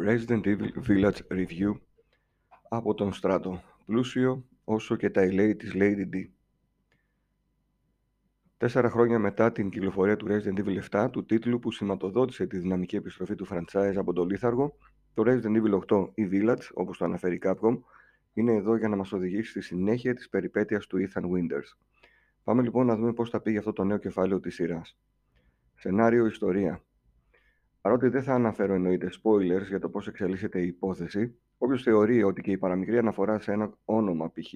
Resident Evil Village Review από τον Στράτο, πλούσιο όσο και τα ελέη της Lady D. Τέσσερα χρόνια μετά την κυκλοφορία του Resident Evil 7, του τίτλου που σηματοδότησε τη δυναμική επιστροφή του franchise από τον Λίθαργο, το Resident Evil 8 ή Village, όπως το αναφέρει η Capcom, είναι εδώ για να μας οδηγήσει στη συνέχεια της περιπέτειας του Ethan Winters. Πάμε λοιπόν να δούμε πώς θα πήγε αυτό το νέο κεφάλαιο της σειράς. Σενάριο Ιστορία Παρότι δεν θα αναφέρω εννοείται spoilers για το πώς εξελίσσεται η υπόθεση, όποιος θεωρεί ότι και η παραμικρή αναφορά σε ένα όνομα π.χ.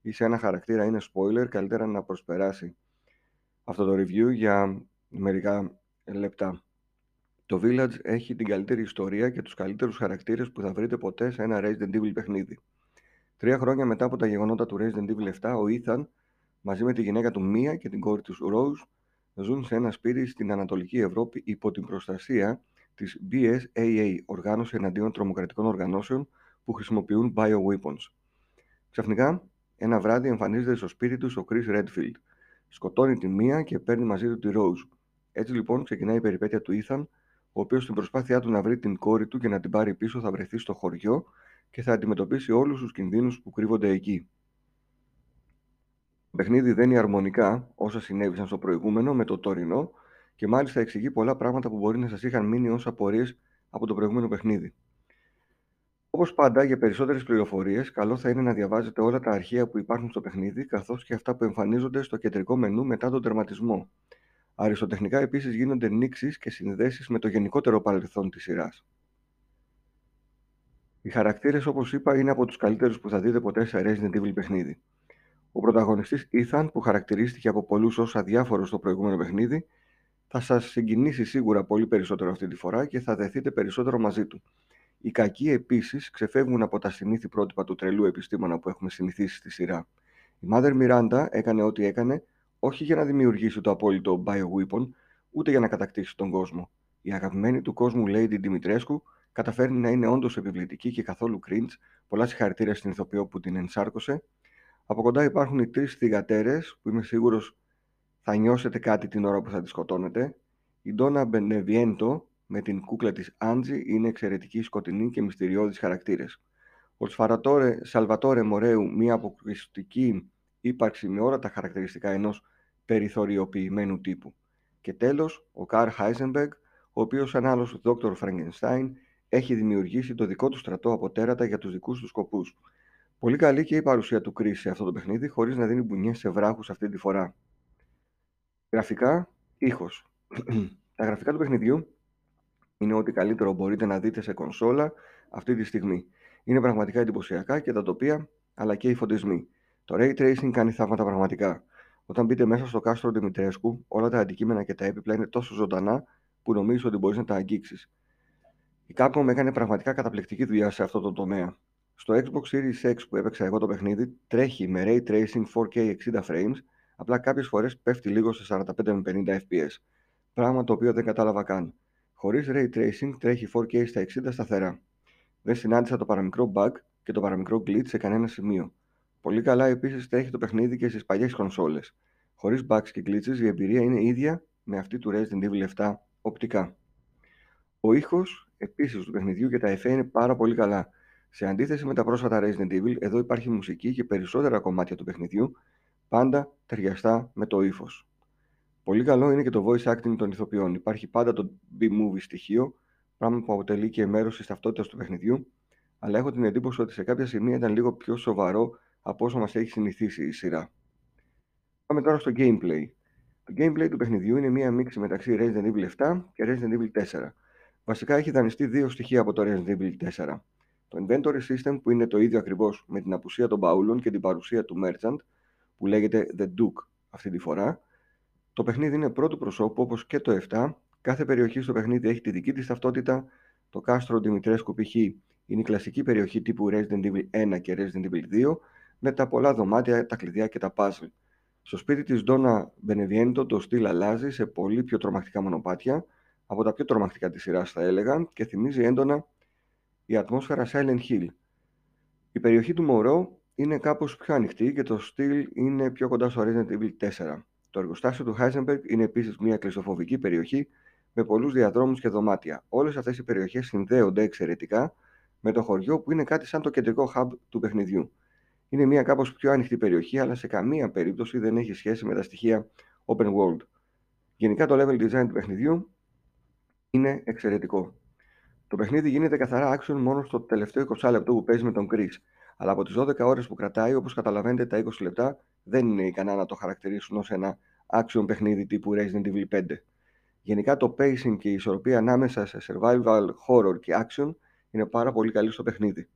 ή σε ένα χαρακτήρα είναι spoiler, καλύτερα να προσπεράσει αυτό το review για μερικά λεπτά. Το Village έχει την καλύτερη ιστορία και τους καλύτερους χαρακτήρες που θα βρείτε ποτέ σε ένα Resident Evil παιχνίδι. Τρία χρόνια μετά από τα γεγονότα του Resident Evil 7, ο Ethan μαζί με τη γυναίκα του Μία και την κόρη του Rose ζουν σε ένα σπίτι στην Ανατολική Ευρώπη υπό την προστασία της BSAA, Οργάνωση Εναντίον Τρομοκρατικών Οργανώσεων που χρησιμοποιούν bioweapons. Ξαφνικά, ένα βράδυ εμφανίζεται στο σπίτι του ο Chris Redfield. Σκοτώνει τη μία και παίρνει μαζί του τη Rose. Έτσι λοιπόν ξεκινάει η περιπέτεια του Ethan, ο οποίος στην προσπάθειά του να βρει την κόρη του και να την πάρει πίσω θα βρεθεί στο χωριό και θα αντιμετωπίσει όλους τους κινδύνους που κρύβονται εκεί. Το παιχνίδι δένει αρμονικά όσα συνέβησαν στο προηγούμενο με το τωρινό και μάλιστα εξηγεί πολλά πράγματα που μπορεί να σας είχαν μείνει ως απορίες από το προηγούμενο παιχνίδι. Όπως πάντα, για περισσότερες πληροφορίες, καλό θα είναι να διαβάζετε όλα τα αρχεία που υπάρχουν στο παιχνίδι, καθώς και αυτά που εμφανίζονται στο κεντρικό μενού μετά τον τερματισμό. Αριστοτεχνικά επίσης γίνονται νήξεις και συνδέσεις με το γενικότερο παρελθόν της σειράς. Οι χαρακτήρες, όπως είπα, είναι από τους καλύτερους που θα δείτε ποτέ σε Resident Evil παιχνίδι. Ο πρωταγωνιστής Ethan, που χαρακτηρίστηκε από πολλούς ως αδιάφορο στο προηγούμενο παιχνίδι, θα σας συγκινήσει σίγουρα πολύ περισσότερο αυτή τη φορά και θα δεθείτε περισσότερο μαζί του. Οι κακοί επίσης ξεφεύγουν από τα συνήθη πρότυπα του τρελού επιστήμονα που έχουμε συνηθίσει στη σειρά. Η Mother Miranda έκανε ό,τι έκανε όχι για να δημιουργήσει το απόλυτο bioweapon, ούτε για να κατακτήσει τον κόσμο. Η αγαπημένη του κόσμου Lady Dimitrescu καταφέρνει να είναι όντως επιβλητική και καθόλου cringe. Πολλά συγχαρητήρια στην ηθοποιό που την ενσάρκωσε από κοντά υπάρχουν οι τρεις θυγατέρες που είμαι σίγουρος θα νιώσετε κάτι την ώρα που θα τη σκοτώνετε. Η Ντόνα Μπενεβιέντο με την κούκλα της Άντζη είναι εξαιρετική σκοτεινή και μυστηριώδης χαρακτήρες. Ο Σαλβατόρε Μορέου, μια αποκριστική ύπαρξη με όλα τα χαρακτηριστικά ενός περιθωριοποιημένου τύπου. Και τέλος, ο Καρ Χάιζενμπεργκ, ο οποίος σαν άλλος Δόκτωρ Φραγκενστάιν έχει δημιουργήσει το δικό του στρατό από τέρατα για τους δικούς του σκοπούς. Πολύ καλή και η παρουσία του Chris σε αυτό το παιχνίδι, χωρίς να δίνει μπουνιές σε βράχους αυτή τη φορά. Γραφικά, ήχος. Τα γραφικά του παιχνιδιού είναι ό,τι καλύτερο μπορείτε να δείτε σε κονσόλα αυτή τη στιγμή. Είναι πραγματικά εντυπωσιακά και τα τοπία, αλλά και οι φωτισμοί. Το Ray Tracing κάνει θαύματα πραγματικά. Όταν μπείτε μέσα στο κάστρο Δημητρέσκου, όλα τα αντικείμενα και τα έπιπλα είναι τόσο ζωντανά που νομίζω ότι μπορείς να τα αγγίξεις. Η Capcom έκανε πραγματικά καταπληκτική δουλειά σε αυτό το τομέα. Στο Xbox Series X που έπαιξα εγώ το παιχνίδι τρέχει με Ray Tracing 4K 60 frames, απλά κάποιες φορές πέφτει λίγο σε 45 με 50 fps, πράγμα το οποίο δεν κατάλαβα καν. Χωρίς Ray Tracing τρέχει 4K στα 60 σταθερά. Δεν συνάντησα το παραμικρό bug και το παραμικρό glitch σε κανένα σημείο. Πολύ καλά επίσης τρέχει το παιχνίδι και στις παλιές κονσόλες. Χωρίς bugs και glitches η εμπειρία είναι ίδια με αυτή του Resident Evil 7 οπτικά. Ο ήχος επίσης του παιχνιδιού και τα εφέ είναι πάρα πολύ καλά σε αντίθεση με τα πρόσφατα Resident Evil, εδώ υπάρχει μουσική και περισσότερα κομμάτια του παιχνιδιού, πάντα ταιριαστά με το ύφος. Πολύ καλό είναι και το voice acting των ηθοποιών. Υπάρχει πάντα το B-movie στοιχείο, πράγμα που αποτελεί και μέρος της ταυτότητας του παιχνιδιού, αλλά έχω την εντύπωση ότι σε κάποια σημεία ήταν λίγο πιο σοβαρό από όσο μας έχει συνηθίσει η σειρά. Πάμε τώρα στο gameplay. Το gameplay του παιχνιδιού είναι μία μίξη μεταξύ Resident Evil 7 και Resident Evil 4. Βασικά έχει δανειστεί δύο στοιχεία από το Resident Evil 4. Το inventory system που είναι το ίδιο ακριβώς με την απουσία των μπαούλων και την παρουσία του merchant που λέγεται The Duke αυτή τη φορά. Το παιχνίδι είναι πρώτου προσώπου όπως και το 7. Κάθε περιοχή στο παιχνίδι έχει τη δική της ταυτότητα. Το κάστρο Δημητρέσκου π.χ. είναι η κλασική περιοχή τύπου Resident Evil 1 και Resident Evil 2 με τα πολλά δωμάτια, τα κλειδιά και τα puzzle. Στο σπίτι της Donna Beneviento το στυλ αλλάζει σε πολύ πιο τρομακτικά μονοπάτια, από τα πιο τρομακτικά της σειράς θα έλεγα και θυμίζει έντονα η ατμόσφαιρα Silent Hill. Η περιοχή του Μωρό είναι κάπως πιο ανοιχτή και το στυλ είναι πιο κοντά στο Resident Evil 4. Το εργοστάσιο του Heisenberg είναι επίσης μια κλειστοφοβική περιοχή με πολλούς διαδρόμους και δωμάτια. Όλες αυτές οι περιοχές συνδέονται εξαιρετικά με το χωριό που είναι κάτι σαν το κεντρικό hub του παιχνιδιού. Είναι μια κάπως πιο ανοιχτή περιοχή, αλλά σε καμία περίπτωση δεν έχει σχέση με τα στοιχεία open world. Γενικά το level design του παιχνιδιού είναι εξαιρετικό. Το παιχνίδι γίνεται καθαρά action μόνο στο τελευταίο 20 λεπτό που παίζει με τον Chris. Αλλά από τις 12 ώρες που κρατάει, όπως καταλαβαίνετε, τα 20 λεπτά δεν είναι ικανά να το χαρακτηρίσουν ως ένα action παιχνίδι τύπου Resident Evil 5. Γενικά το pacing και η ισορροπία ανάμεσα σε survival, horror και action είναι πάρα πολύ καλή στο παιχνίδι.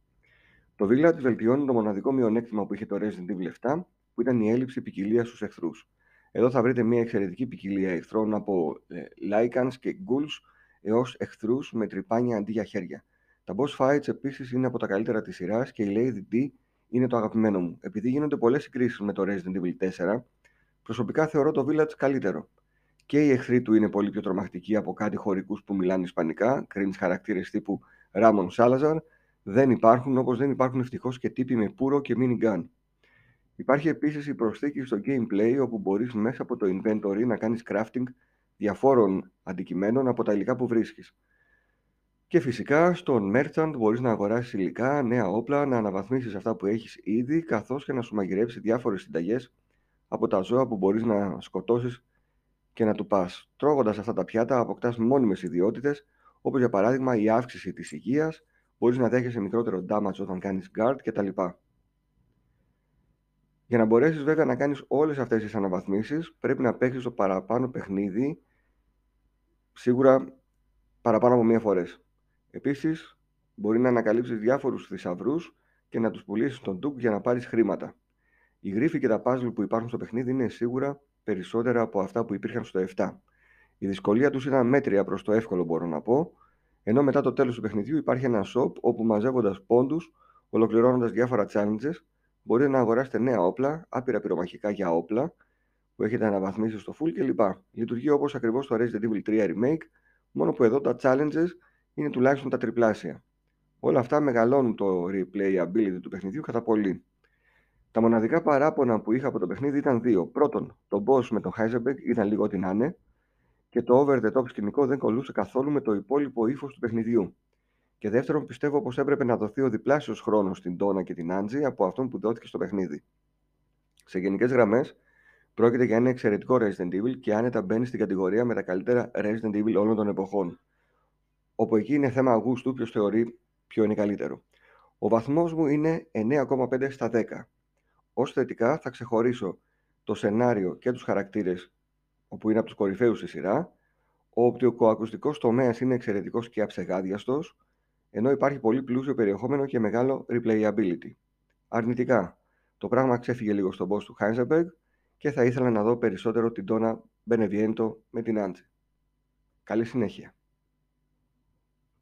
Το Village βελτιώνει το μοναδικό μειονέκτημα που είχε το Resident Evil 7, που ήταν η έλλειψη ποικιλία στους εχθρούς. Εδώ θα βρείτε μια εξαιρετική ποικιλία εχθρών από ε, Lycans και Ghouls έως εχθρούς με τρυπάνια αντί για χέρια. Τα boss fights επίσης είναι από τα καλύτερα της σειράς και η Lady D είναι το αγαπημένο μου. Επειδή γίνονται πολλές συγκρίσεις με το Resident Evil 4, προσωπικά θεωρώ το Village καλύτερο. Και οι εχθροί του είναι πολύ πιο τρομακτικοί από κάτι χωρικούς που μιλάνε Ισπανικά, cringe χαρακτήρες τύπου Ramon Salazar, δεν υπάρχουν όπως δεν υπάρχουν ευτυχώς και τύποι με πουρο και minigun. Υπάρχει επίσης η προσθήκη στο gameplay όπου μπορείς μέσα από το inventory να κάνεις crafting διαφόρων αντικειμένων από τα υλικά που βρίσκεις. Και φυσικά στον merchant μπορείς να αγοράσεις υλικά, νέα όπλα, να αναβαθμίσεις αυτά που έχεις ήδη, καθώς και να σου μαγειρέψει διάφορες συνταγές από τα ζώα που μπορείς να σκοτώσεις και να του πας. Τρώγοντας αυτά τα πιάτα αποκτάς μόνιμες ιδιότητες, όπως για παράδειγμα η αύξηση της υγείας, μπορείς να δέχεσαι μικρότερο damage όταν κάνεις guard κτλ. Για να μπορέσεις βέβαια να κάνεις όλες αυτές τις αναβαθμίσεις, πρέπει να παίξεις το παραπάνω παιχνίδι, σίγουρα παραπάνω από μία φορές. Επίσης, μπορεί να ανακαλύψεις διάφορους θησαυρούς και να τους πουλήσεις στον Duke για να πάρεις χρήματα. Οι γρίφοι και τα puzzle που υπάρχουν στο παιχνίδι είναι σίγουρα περισσότερα από αυτά που υπήρχαν στο 7. Η δυσκολία τους ήταν μέτρια προς το εύκολο μπορώ να πω, ενώ μετά το τέλος του παιχνιδιού υπάρχει ένα shop όπου μαζεύοντας πόντους, ολοκληρώνοντας διάφορα challenges, μπορείτε να αγοράσετε νέα όπλα, άπειρα πυρομαχικά για όπλα, που έχετε αναβαθμίσει στο full κλπ. Λειτουργεί όπως ακριβώς το Resident Evil 3 Remake, μόνο που εδώ τα challenges είναι τουλάχιστον τα τριπλάσια. Όλα αυτά μεγαλώνουν το replayability του παιχνιδιού κατά πολύ. Τα μοναδικά παράπονα που είχα από το παιχνίδι ήταν δύο. Πρώτον, το boss με τον Heisenberg ήταν λίγο ό,τι να είναι και το over the top σκηνικό δεν κολούσε καθόλου με το υπόλοιπο ύφος του παιχνιδιού. Και δεύτερον, πιστεύω πως έπρεπε να δοθεί ο διπλάσιος χρόνος στην Τόνα και την Άντζη από αυτόν που δόθηκε στο παιχνίδι. Σε γενικές γραμμές, πρόκειται για ένα εξαιρετικό Resident Evil και άνετα μπαίνει στην κατηγορία με τα καλύτερα Resident Evil όλων των εποχών. Όπου εκεί είναι θέμα αγούστου ποιος θεωρεί ποιο είναι καλύτερο. Ο βαθμός μου είναι 9,5 στα 10. Ω θετικά θα ξεχωρίσω το σενάριο και τους χαρακτήρες όπου είναι από τους κορυφαίους στη σειρά. Ο οπτικοακουστικό τομέας είναι εξαιρετικός και αψεγάδιαστος, ενώ υπάρχει πολύ πλούσιο περιεχόμενο και μεγάλο replayability. Αρνητικά, το πράγμα ξέφυγε λίγο στον boss του Heisenberg και θα ήθελα να δω περισσότερο την Τόνα Μπενεβιέντο με την Άντζη. Καλή συνέχεια.